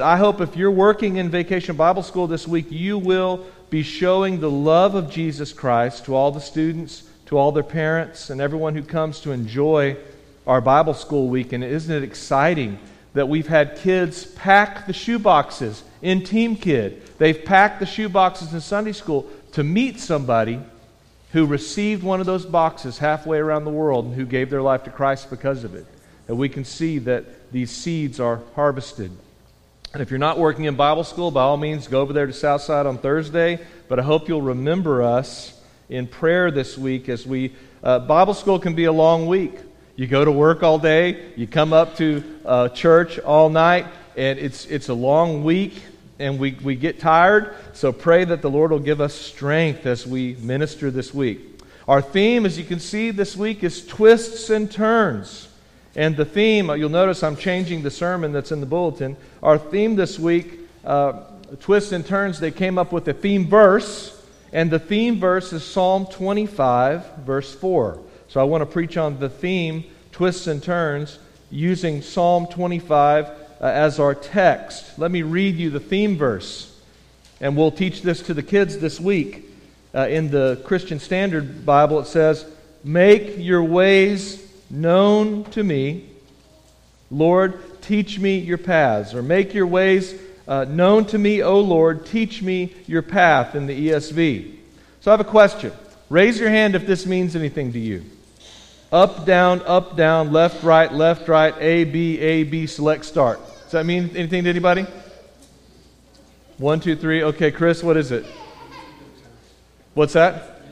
I hope if you're working in Vacation Bible School this week, you will be showing the love of Jesus Christ to all the students, to all their parents, and everyone who comes to enjoy our Bible School week. And isn't it exciting that we've had kids pack the shoe boxes in Team Kid? They've packed the shoe boxes in Sunday school to meet somebody who received one of those boxes halfway around the world and who gave their life to Christ because of it. And we can see that these seeds are harvested. And if you're not working in Bible school, by all means, go over there to Southside on Thursday. But I hope you'll remember us in prayer this week as we. Uh, Bible school can be a long week. You go to work all day, you come up to uh, church all night, and it's, it's a long week, and we, we get tired. So pray that the Lord will give us strength as we minister this week. Our theme, as you can see this week, is twists and turns. And the theme, you'll notice I'm changing the sermon that's in the bulletin. Our theme this week, uh, twists and turns, they came up with a theme verse, and the theme verse is Psalm 25, verse 4. So I want to preach on the theme, twists and turns, using Psalm 25 uh, as our text. Let me read you the theme verse, and we'll teach this to the kids this week. Uh, in the Christian Standard Bible, it says, Make your ways known to me. Lord, teach me your paths, or make your ways uh, known to me, O Lord, teach me your path in the ESV. So I have a question. Raise your hand if this means anything to you. Up, down, up, down, left, right, left, right, A, B, A, B, select, start. Does that mean anything to anybody? One, two, three. Okay, Chris, what is it? What's that?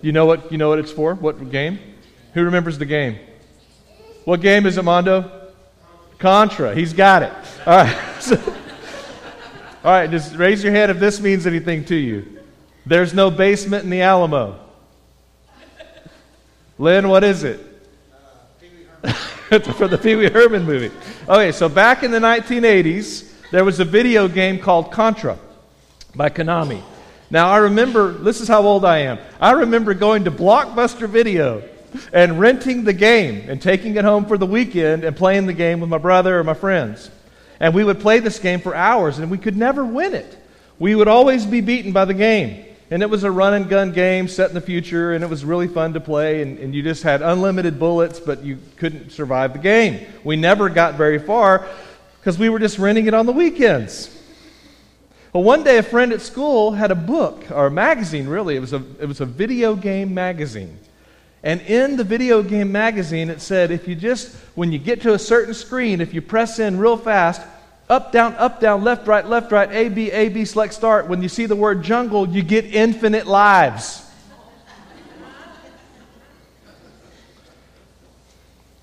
You know what you know what it's for? What game? Who remembers the game? What game is it, Mondo? Contra. He's got it. All right. All right, just raise your hand if this means anything to you. There's no basement in the Alamo. Lynn, what is it? For the Pee Wee Herman movie. Okay, so back in the 1980s, there was a video game called Contra by Konami. Now, I remember, this is how old I am. I remember going to Blockbuster Video and renting the game and taking it home for the weekend and playing the game with my brother or my friends. And we would play this game for hours and we could never win it. We would always be beaten by the game. And it was a run and gun game set in the future, and it was really fun to play. And, and you just had unlimited bullets, but you couldn't survive the game. We never got very far because we were just renting it on the weekends. Well, one day a friend at school had a book, or a magazine, really. It was a, it was a video game magazine. And in the video game magazine, it said if you just, when you get to a certain screen, if you press in real fast, up, down, up, down, left, right, left, right, A, B, A, B, select, start, when you see the word jungle, you get infinite lives.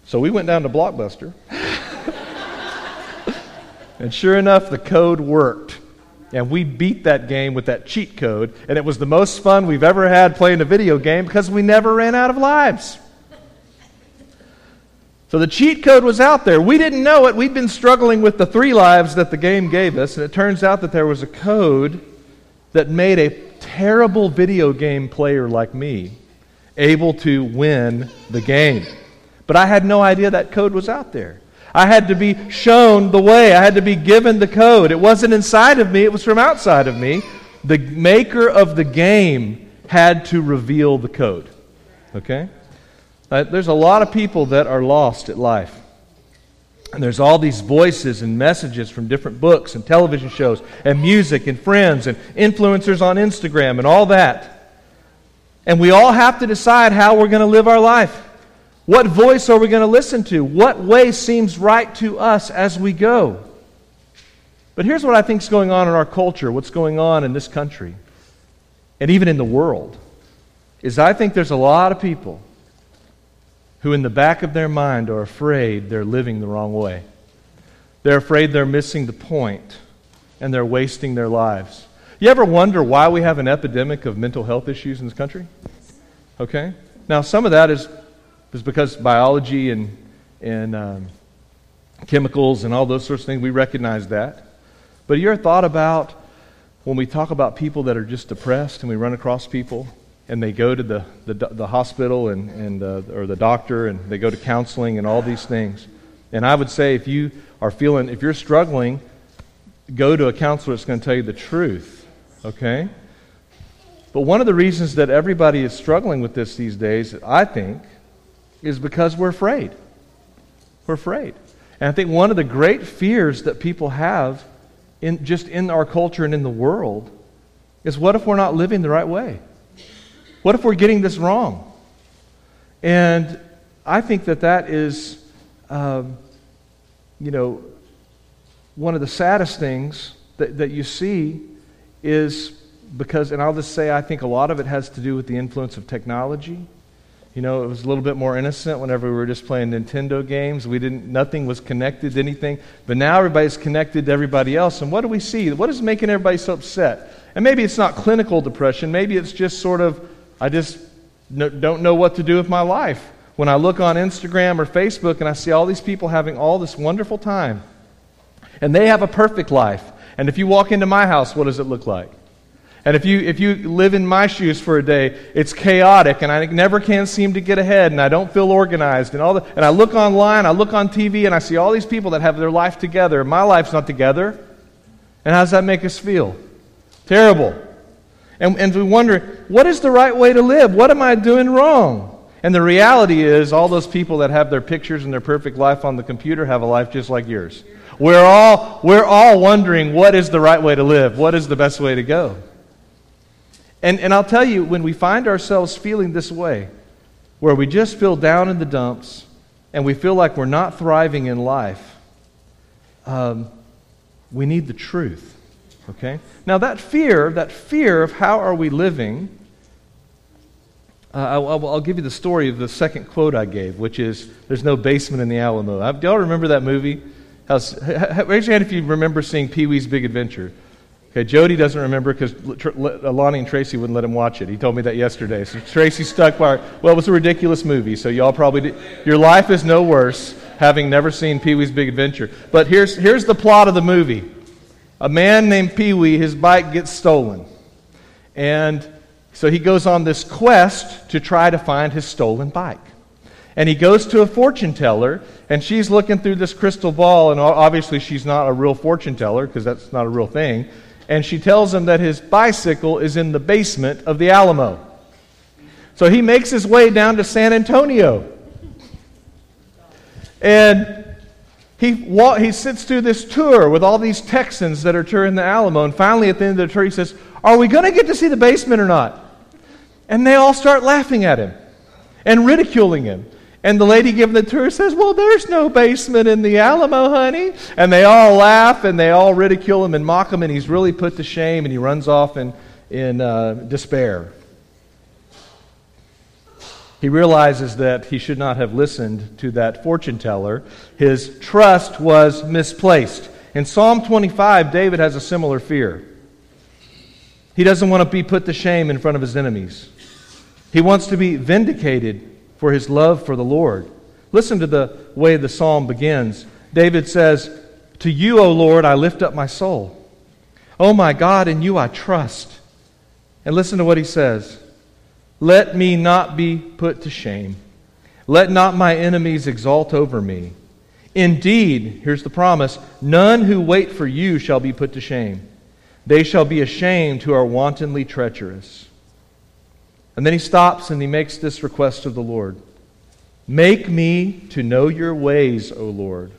So we went down to Blockbuster. and sure enough, the code worked. And we beat that game with that cheat code. And it was the most fun we've ever had playing a video game because we never ran out of lives. So the cheat code was out there. We didn't know it. We'd been struggling with the three lives that the game gave us. And it turns out that there was a code that made a terrible video game player like me able to win the game. But I had no idea that code was out there. I had to be shown the way. I had to be given the code. It wasn't inside of me, it was from outside of me. The maker of the game had to reveal the code. Okay? Uh, there's a lot of people that are lost at life. And there's all these voices and messages from different books and television shows and music and friends and influencers on Instagram and all that. And we all have to decide how we're going to live our life. What voice are we going to listen to? What way seems right to us as we go? But here's what I think is going on in our culture, what's going on in this country, and even in the world, is I think there's a lot of people who, in the back of their mind, are afraid they're living the wrong way. They're afraid they're missing the point, and they're wasting their lives. You ever wonder why we have an epidemic of mental health issues in this country? Okay? Now, some of that is it's because biology and, and um, chemicals and all those sorts of things, we recognize that. But you ever thought about when we talk about people that are just depressed and we run across people and they go to the, the, the hospital and, and, uh, or the doctor and they go to counseling and all these things. And I would say if you are feeling, if you're struggling, go to a counselor that's going to tell you the truth, okay? But one of the reasons that everybody is struggling with this these days, I think, is because we're afraid. We're afraid. And I think one of the great fears that people have in, just in our culture and in the world is what if we're not living the right way? What if we're getting this wrong? And I think that that is, um, you know, one of the saddest things that, that you see is because, and I'll just say, I think a lot of it has to do with the influence of technology. You know, it was a little bit more innocent whenever we were just playing Nintendo games. We didn't, nothing was connected to anything. But now everybody's connected to everybody else. And what do we see? What is making everybody so upset? And maybe it's not clinical depression. Maybe it's just sort of, I just don't know what to do with my life. When I look on Instagram or Facebook and I see all these people having all this wonderful time, and they have a perfect life. And if you walk into my house, what does it look like? And if you, if you live in my shoes for a day, it's chaotic, and I never can seem to get ahead, and I don't feel organized, and all the, and I look online, I look on TV, and I see all these people that have their life together. My life's not together. And how does that make us feel? Terrible. And, and we wonder, what is the right way to live? What am I doing wrong? And the reality is, all those people that have their pictures and their perfect life on the computer have a life just like yours. We're all, we're all wondering what is the right way to live? What is the best way to go? And, and I'll tell you, when we find ourselves feeling this way, where we just feel down in the dumps and we feel like we're not thriving in life, um, we need the truth. Okay? Now, that fear, that fear of how are we living, uh, I'll, I'll, give you the story of the second quote I gave, which is There's no basement in the Alamo. Do y'all remember that movie? How's, raise your hand if you remember seeing Pee Wee's Big Adventure. Okay, Jody doesn't remember because Lonnie and Tracy wouldn't let him watch it. He told me that yesterday. So Tracy stuck by. Well, it was a ridiculous movie, so y'all probably did. Your life is no worse having never seen Pee Wee's Big Adventure. But here's, here's the plot of the movie a man named Pee Wee, his bike gets stolen. And so he goes on this quest to try to find his stolen bike. And he goes to a fortune teller, and she's looking through this crystal ball, and obviously she's not a real fortune teller because that's not a real thing and she tells him that his bicycle is in the basement of the Alamo. So he makes his way down to San Antonio. And he, he sits through this tour with all these Texans that are touring the Alamo. And finally, at the end of the tour, he says, Are we going to get to see the basement or not? And they all start laughing at him and ridiculing him. And the lady giving the tour says, Well, there's no basement in the Alamo, honey. And they all laugh and they all ridicule him and mock him, and he's really put to shame and he runs off in, in uh, despair. He realizes that he should not have listened to that fortune teller. His trust was misplaced. In Psalm 25, David has a similar fear. He doesn't want to be put to shame in front of his enemies. He wants to be vindicated for his love for the Lord. Listen to the way the psalm begins. David says, To you, O Lord, I lift up my soul. O my God, in you I trust. And listen to what he says Let me not be put to shame. Let not my enemies exalt over me. Indeed, here's the promise none who wait for you shall be put to shame. They shall be ashamed who are wantonly treacherous. And then he stops and he makes this request of the Lord Make me to know your ways, O Lord.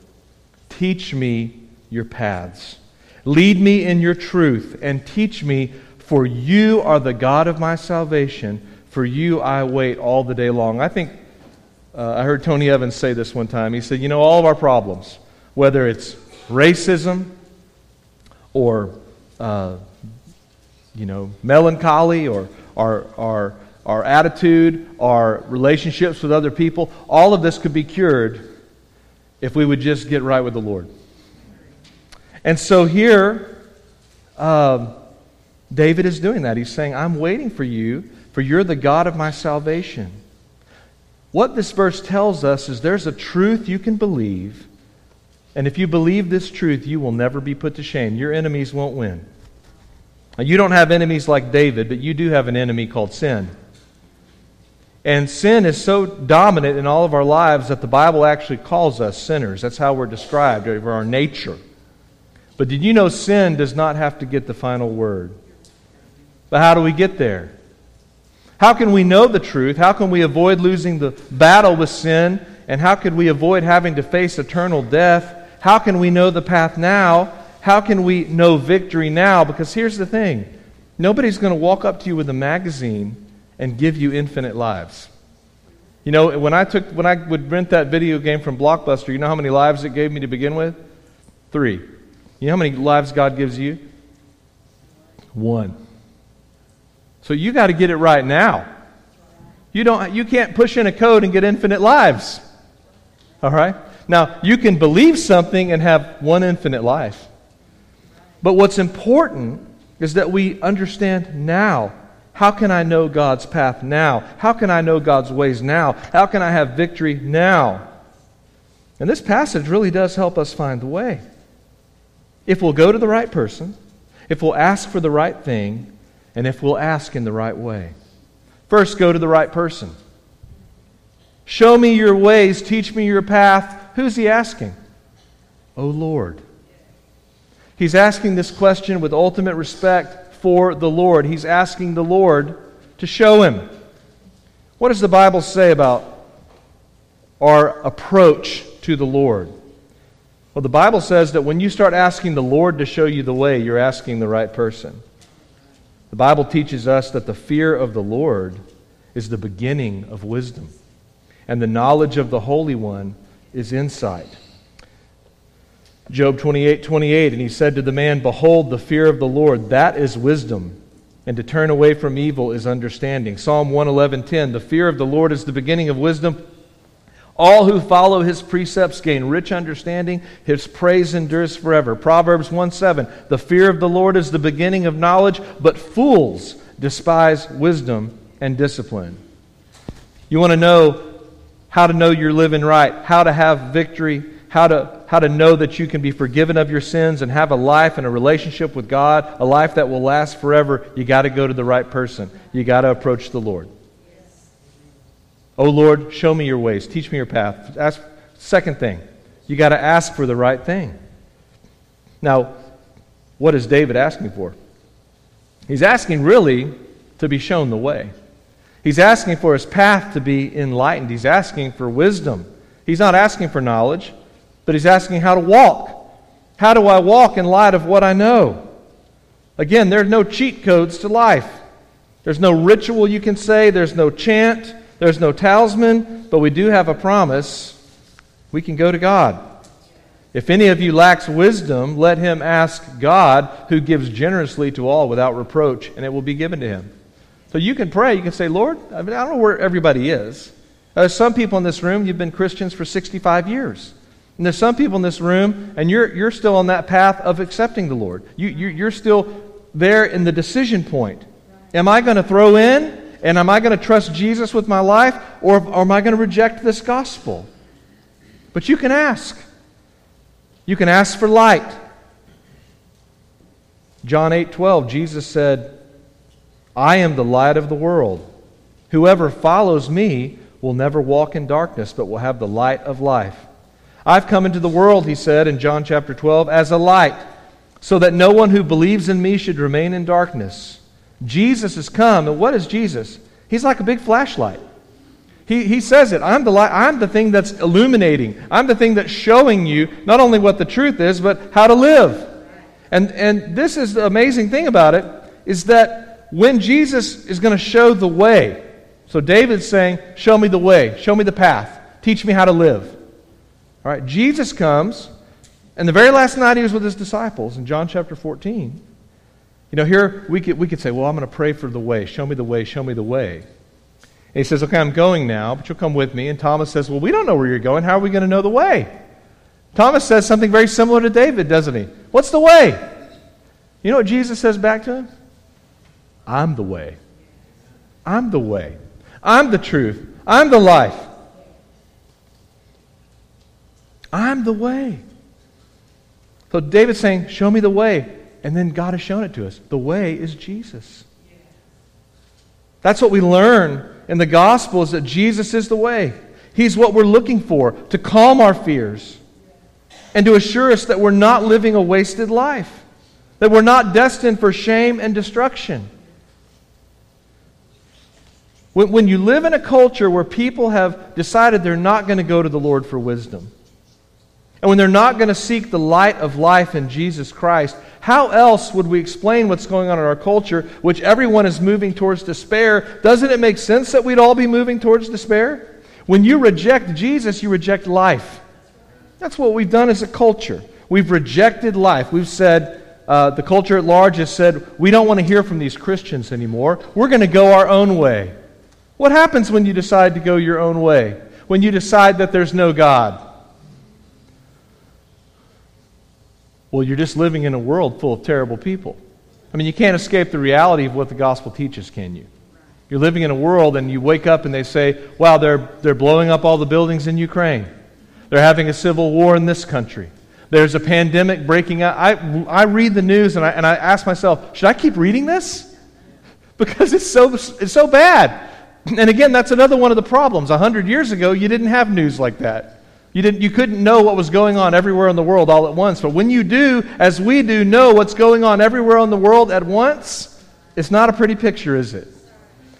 Teach me your paths. Lead me in your truth and teach me, for you are the God of my salvation. For you I wait all the day long. I think uh, I heard Tony Evans say this one time. He said, You know, all of our problems, whether it's racism or, uh, you know, melancholy or, or, or our attitude, our relationships with other people, all of this could be cured if we would just get right with the Lord. And so here, um, David is doing that. He's saying, I'm waiting for you, for you're the God of my salvation. What this verse tells us is there's a truth you can believe, and if you believe this truth, you will never be put to shame. Your enemies won't win. Now, you don't have enemies like David, but you do have an enemy called sin. And sin is so dominant in all of our lives that the Bible actually calls us sinners. That's how we're described, over our nature. But did you know sin does not have to get the final word? But how do we get there? How can we know the truth? How can we avoid losing the battle with sin? And how could we avoid having to face eternal death? How can we know the path now? How can we know victory now? Because here's the thing nobody's going to walk up to you with a magazine and give you infinite lives. You know, when I, took, when I would rent that video game from Blockbuster, you know how many lives it gave me to begin with? Three. You know how many lives God gives you? One. So you got to get it right now. You, don't, you can't push in a code and get infinite lives. All right? Now, you can believe something and have one infinite life. But what's important is that we understand now. How can I know God's path now? How can I know God's ways now? How can I have victory now? And this passage really does help us find the way. If we'll go to the right person, if we'll ask for the right thing, and if we'll ask in the right way. First, go to the right person. Show me your ways, teach me your path. Who's he asking? Oh Lord. He's asking this question with ultimate respect for the Lord. He's asking the Lord to show him. What does the Bible say about our approach to the Lord? Well, the Bible says that when you start asking the Lord to show you the way, you're asking the right person. The Bible teaches us that the fear of the Lord is the beginning of wisdom, and the knowledge of the Holy One is insight. Job 28 28, and he said to the man, Behold, the fear of the Lord, that is wisdom, and to turn away from evil is understanding. Psalm 111:10, the fear of the Lord is the beginning of wisdom. All who follow his precepts gain rich understanding. His praise endures forever. Proverbs 1 7. The fear of the Lord is the beginning of knowledge, but fools despise wisdom and discipline. You want to know how to know you're living right, how to have victory, how to, how to know that you can be forgiven of your sins and have a life and a relationship with God, a life that will last forever. You got to go to the right person. You got to approach the Lord. Oh Lord, show me your ways. Teach me your path. Ask, second thing, you got to ask for the right thing. Now, what is David asking for? He's asking really to be shown the way. He's asking for his path to be enlightened. He's asking for wisdom. He's not asking for knowledge, but he's asking how to walk. How do I walk in light of what I know? Again, there's no cheat codes to life. There's no ritual you can say, there's no chant. There's no talisman, but we do have a promise. We can go to God. If any of you lacks wisdom, let him ask God, who gives generously to all without reproach, and it will be given to him. So you can pray. You can say, Lord, I, mean, I don't know where everybody is. There's some people in this room, you've been Christians for 65 years. And there's some people in this room, and you're, you're still on that path of accepting the Lord. You, you, you're still there in the decision point. Am I going to throw in and am I going to trust Jesus with my life or, or am I going to reject this gospel? But you can ask. You can ask for light. John 8 12, Jesus said, I am the light of the world. Whoever follows me will never walk in darkness, but will have the light of life. I've come into the world, he said in John chapter 12, as a light, so that no one who believes in me should remain in darkness. Jesus has come, and what is Jesus? He's like a big flashlight. He, he says it I'm the, light, I'm the thing that's illuminating. I'm the thing that's showing you not only what the truth is, but how to live. And, and this is the amazing thing about it is that when Jesus is going to show the way, so David's saying, Show me the way, show me the path, teach me how to live. All right, Jesus comes, and the very last night he was with his disciples in John chapter 14. You know, here we could, we could say, well, I'm going to pray for the way. Show me the way. Show me the way. And he says, okay, I'm going now, but you'll come with me. And Thomas says, well, we don't know where you're going. How are we going to know the way? Thomas says something very similar to David, doesn't he? What's the way? You know what Jesus says back to him? I'm the way. I'm the way. I'm the truth. I'm the life. I'm the way. So David's saying, Show me the way. And then God has shown it to us. The way is Jesus. That's what we learn in the gospel is that Jesus is the way. He's what we're looking for to calm our fears. and to assure us that we're not living a wasted life, that we're not destined for shame and destruction. When, when you live in a culture where people have decided they're not going to go to the Lord for wisdom, and when they're not going to seek the light of life in Jesus Christ, how else would we explain what's going on in our culture, which everyone is moving towards despair? Doesn't it make sense that we'd all be moving towards despair? When you reject Jesus, you reject life. That's what we've done as a culture. We've rejected life. We've said, uh, the culture at large has said, we don't want to hear from these Christians anymore. We're going to go our own way. What happens when you decide to go your own way? When you decide that there's no God? Well, you're just living in a world full of terrible people. I mean, you can't escape the reality of what the gospel teaches, can you? You're living in a world and you wake up and they say, wow, they're, they're blowing up all the buildings in Ukraine. They're having a civil war in this country. There's a pandemic breaking out. I, I read the news and I, and I ask myself, should I keep reading this? Because it's so, it's so bad. And again, that's another one of the problems. A hundred years ago, you didn't have news like that. You, didn't, you couldn't know what was going on everywhere in the world all at once. But when you do, as we do, know what's going on everywhere in the world at once, it's not a pretty picture, is it?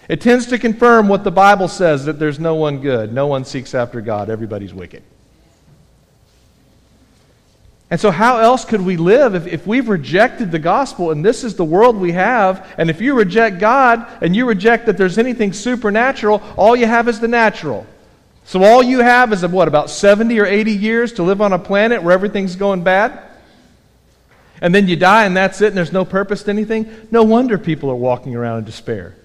It tends to confirm what the Bible says that there's no one good, no one seeks after God, everybody's wicked. And so, how else could we live if, if we've rejected the gospel and this is the world we have? And if you reject God and you reject that there's anything supernatural, all you have is the natural. So, all you have is, what, about 70 or 80 years to live on a planet where everything's going bad? And then you die and that's it and there's no purpose to anything? No wonder people are walking around in despair.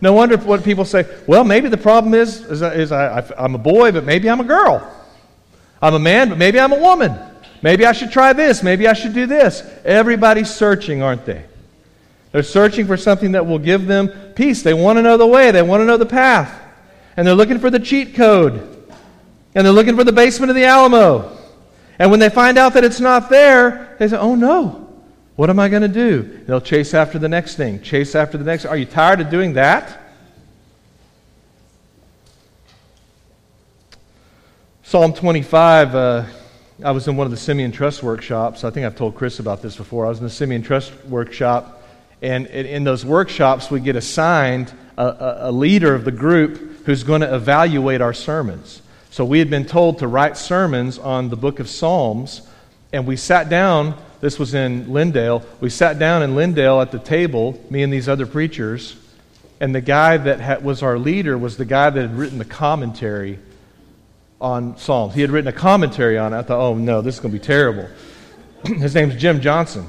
No wonder what people say, well, maybe the problem is, is, is I, I'm a boy, but maybe I'm a girl. I'm a man, but maybe I'm a woman. Maybe I should try this. Maybe I should do this. Everybody's searching, aren't they? They're searching for something that will give them peace. They want to know the way, they want to know the path. And they're looking for the cheat code. And they're looking for the basement of the Alamo. And when they find out that it's not there, they say, oh no, what am I going to do? They'll chase after the next thing, chase after the next. Are you tired of doing that? Psalm 25. Uh, I was in one of the Simeon Trust workshops. I think I've told Chris about this before. I was in the Simeon Trust workshop, and in those workshops, we get assigned a, a leader of the group who's going to evaluate our sermons. So we had been told to write sermons on the book of Psalms, and we sat down. This was in Lindale. We sat down in Lindale at the table, me and these other preachers, and the guy that was our leader was the guy that had written the commentary on Psalms. He had written a commentary on it. I thought, oh no, this is going to be terrible. His name's Jim Johnson.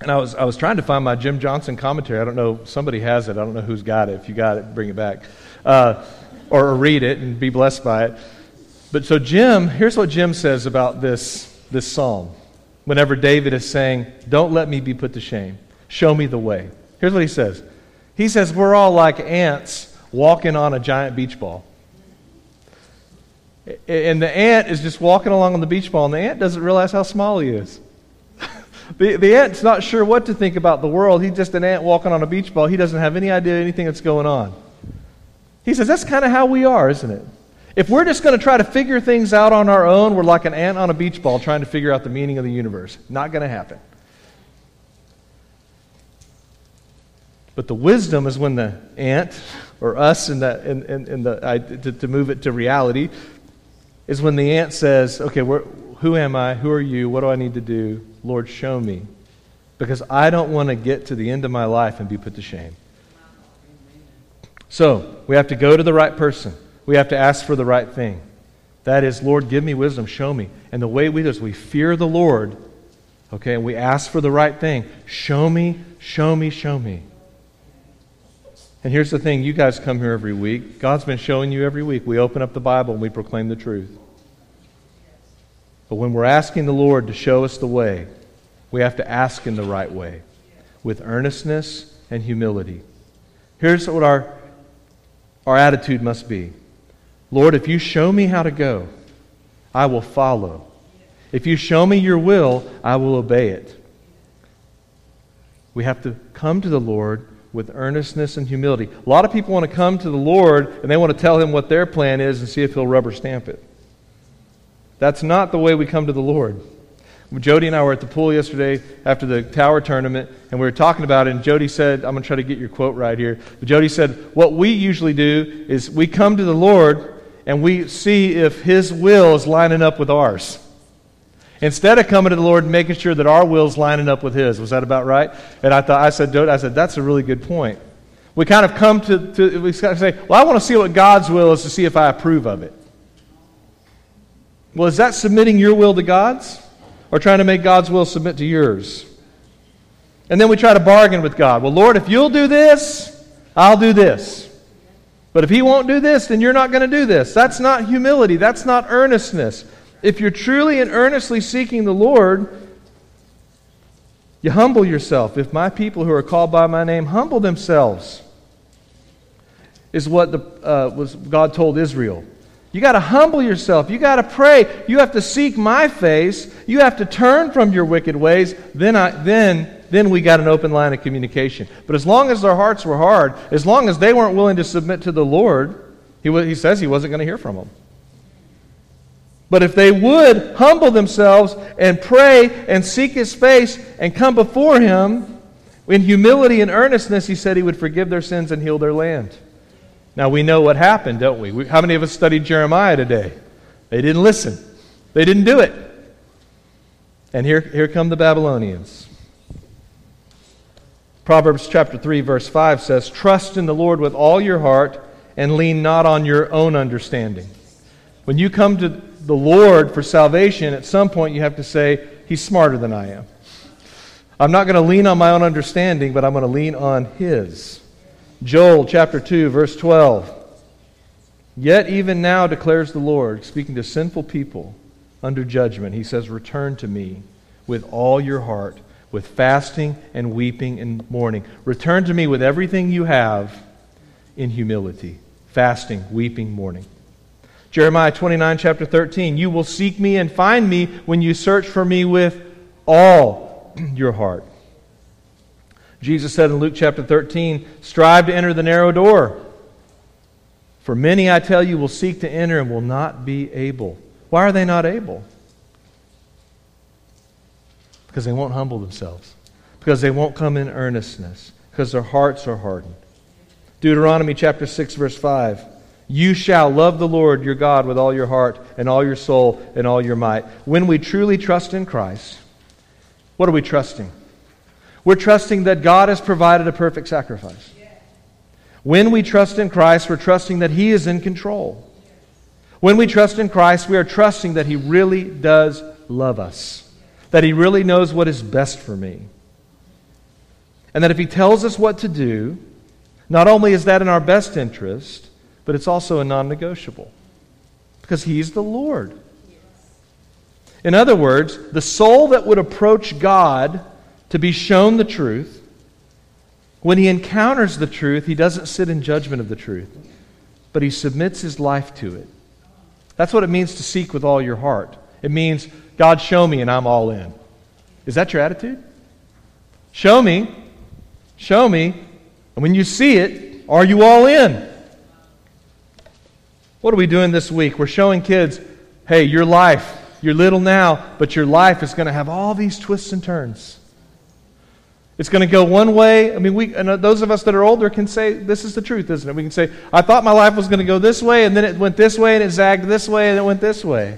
And I was, I was trying to find my Jim Johnson commentary. I don't know, somebody has it. I don't know who's got it. If you got it, bring it back. Uh, or read it and be blessed by it. But so, Jim, here's what Jim says about this, this psalm. Whenever David is saying, Don't let me be put to shame, show me the way. Here's what he says He says, We're all like ants walking on a giant beach ball. And the ant is just walking along on the beach ball, and the ant doesn't realize how small he is. the, the ant's not sure what to think about the world. He's just an ant walking on a beach ball. He doesn't have any idea anything that's going on. He says that's kind of how we are, isn't it? If we're just going to try to figure things out on our own, we're like an ant on a beach ball trying to figure out the meaning of the universe. Not going to happen. But the wisdom is when the ant, or us in the, in, in, in the I, to, to move it to reality, is when the ant says, Okay, who am I? Who are you? What do I need to do? Lord, show me. Because I don't want to get to the end of my life and be put to shame. So, we have to go to the right person. We have to ask for the right thing. That is, Lord, give me wisdom, show me. And the way we do is we fear the Lord, okay, and we ask for the right thing. Show me, show me, show me. And here's the thing you guys come here every week. God's been showing you every week. We open up the Bible and we proclaim the truth. But when we're asking the Lord to show us the way, we have to ask in the right way with earnestness and humility. Here's what our, our attitude must be Lord, if you show me how to go, I will follow. If you show me your will, I will obey it. We have to come to the Lord with earnestness and humility. A lot of people want to come to the Lord and they want to tell him what their plan is and see if he'll rubber stamp it. That's not the way we come to the Lord. Jody and I were at the pool yesterday after the tower tournament, and we were talking about it. And Jody said, I'm going to try to get your quote right here. But Jody said, What we usually do is we come to the Lord and we see if His will is lining up with ours. Instead of coming to the Lord and making sure that our will is lining up with His. Was that about right? And I thought, I said, Jody, I said, that's a really good point. We kind of come to, to we kind of say, Well, I want to see what God's will is to see if I approve of it. Well, is that submitting your will to God's? Or trying to make God's will submit to yours. And then we try to bargain with God. Well, Lord, if you'll do this, I'll do this. But if He won't do this, then you're not going to do this. That's not humility. That's not earnestness. If you're truly and earnestly seeking the Lord, you humble yourself. If my people who are called by my name humble themselves, is what the, uh, was God told Israel. You got to humble yourself. You got to pray. You have to seek my face. You have to turn from your wicked ways. Then, I, then, then we got an open line of communication. But as long as their hearts were hard, as long as they weren't willing to submit to the Lord, he, he says he wasn't going to hear from them. But if they would humble themselves and pray and seek his face and come before him in humility and earnestness, he said he would forgive their sins and heal their land. Now, we know what happened, don't we? How many of us studied Jeremiah today? They didn't listen, they didn't do it. And here, here come the Babylonians. Proverbs chapter 3, verse 5 says, Trust in the Lord with all your heart and lean not on your own understanding. When you come to the Lord for salvation, at some point you have to say, He's smarter than I am. I'm not going to lean on my own understanding, but I'm going to lean on His. Joel chapter 2, verse 12. Yet even now declares the Lord, speaking to sinful people under judgment, he says, Return to me with all your heart, with fasting and weeping and mourning. Return to me with everything you have in humility. Fasting, weeping, mourning. Jeremiah 29, chapter 13. You will seek me and find me when you search for me with all your heart. Jesus said in Luke chapter 13, Strive to enter the narrow door. For many, I tell you, will seek to enter and will not be able. Why are they not able? Because they won't humble themselves, because they won't come in earnestness, because their hearts are hardened. Deuteronomy chapter 6, verse 5. You shall love the Lord your God with all your heart and all your soul and all your might. When we truly trust in Christ, what are we trusting? We're trusting that God has provided a perfect sacrifice. When we trust in Christ, we're trusting that He is in control. When we trust in Christ, we are trusting that He really does love us, that He really knows what is best for me. And that if He tells us what to do, not only is that in our best interest, but it's also a non negotiable because He's the Lord. In other words, the soul that would approach God to be shown the truth. When he encounters the truth, he doesn't sit in judgment of the truth, but he submits his life to it. That's what it means to seek with all your heart. It means, God, show me, and I'm all in. Is that your attitude? Show me, show me, and when you see it, are you all in? What are we doing this week? We're showing kids, hey, your life, you're little now, but your life is going to have all these twists and turns. It's going to go one way. I mean, we, and those of us that are older can say, this is the truth, isn't it? We can say, I thought my life was going to go this way, and then it went this way, and it zagged this way, and it went this way.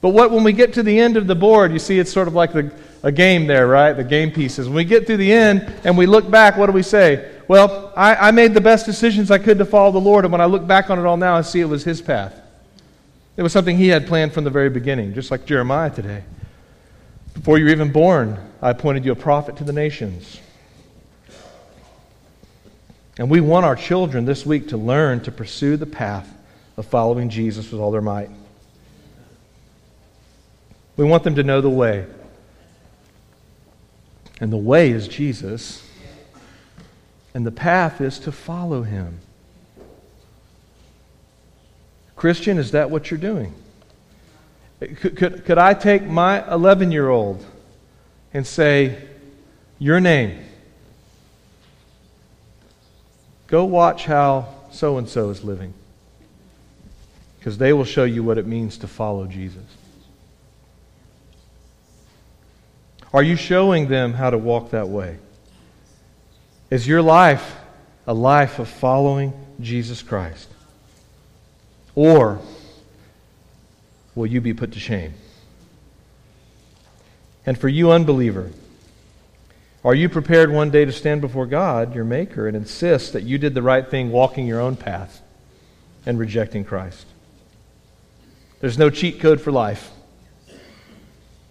But what, when we get to the end of the board, you see it's sort of like the, a game there, right? The game pieces. When we get to the end and we look back, what do we say? Well, I, I made the best decisions I could to follow the Lord, and when I look back on it all now, I see it was His path. It was something He had planned from the very beginning, just like Jeremiah today. Before you were even born, I appointed you a prophet to the nations. And we want our children this week to learn to pursue the path of following Jesus with all their might. We want them to know the way. And the way is Jesus, and the path is to follow him. Christian, is that what you're doing? Could, could, could I take my 11 year old and say, Your name? Go watch how so and so is living. Because they will show you what it means to follow Jesus. Are you showing them how to walk that way? Is your life a life of following Jesus Christ? Or will you be put to shame? And for you, unbeliever, are you prepared one day to stand before God, your Maker, and insist that you did the right thing walking your own path and rejecting Christ? There's no cheat code for life.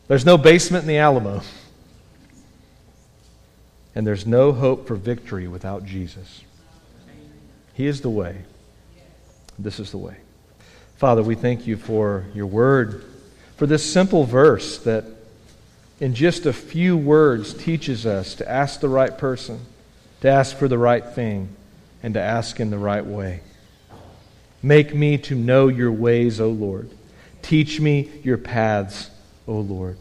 There's no basement in the Alamo. And there's no hope for victory without Jesus. He is the way. This is the way. Father, we thank you for your word, for this simple verse that in just a few words teaches us to ask the right person, to ask for the right thing, and to ask in the right way. Make me to know your ways, O Lord. Teach me your paths, O Lord.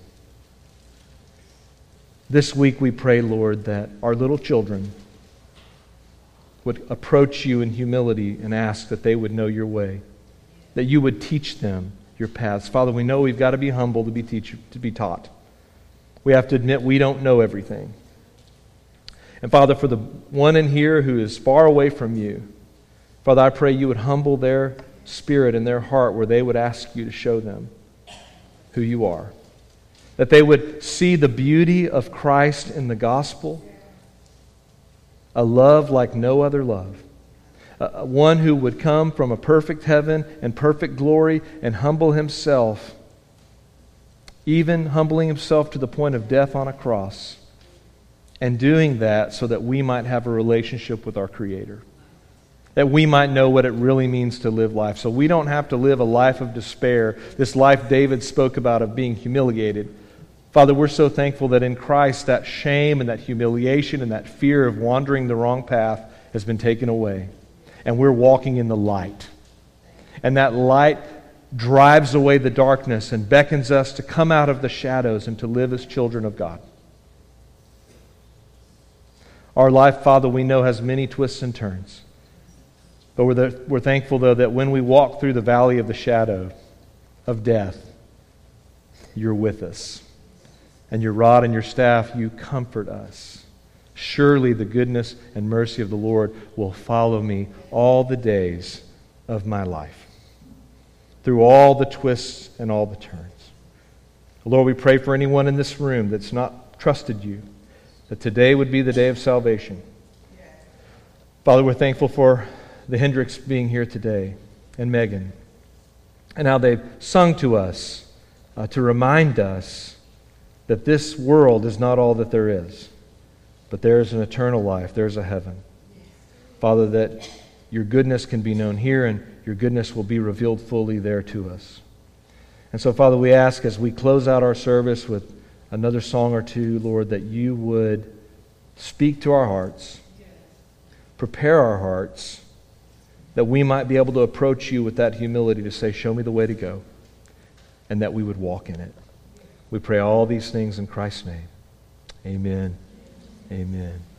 This week we pray, Lord, that our little children would approach you in humility and ask that they would know your way, that you would teach them your paths. Father, we know we've got to be humble to be, teach, to be taught. We have to admit we don't know everything. And Father, for the one in here who is far away from you, Father, I pray you would humble their spirit and their heart where they would ask you to show them who you are. That they would see the beauty of Christ in the gospel, a love like no other love. Uh, one who would come from a perfect heaven and perfect glory and humble himself, even humbling himself to the point of death on a cross, and doing that so that we might have a relationship with our Creator that we might know what it really means to live life. So we don't have to live a life of despair, this life David spoke about of being humiliated. Father, we're so thankful that in Christ that shame and that humiliation and that fear of wandering the wrong path has been taken away. And we're walking in the light. And that light drives away the darkness and beckons us to come out of the shadows and to live as children of God. Our life, Father, we know has many twists and turns. But we're, the, we're thankful, though, that when we walk through the valley of the shadow of death, you're with us. And your rod and your staff, you comfort us. Surely the goodness and mercy of the Lord will follow me all the days of my life, through all the twists and all the turns. Lord, we pray for anyone in this room that's not trusted you, that today would be the day of salvation. Father, we're thankful for the Hendricks being here today and Megan, and how they've sung to us uh, to remind us that this world is not all that there is, but there is an eternal life, there's a heaven. Father, that your goodness can be known here and your goodness will be revealed fully there to us. And so, Father, we ask as we close out our service with another song or two, Lord, that you would speak to our hearts, prepare our hearts that we might be able to approach you with that humility to say, Show me the way to go, and that we would walk in it. We pray all these things in Christ's name. Amen. Amen.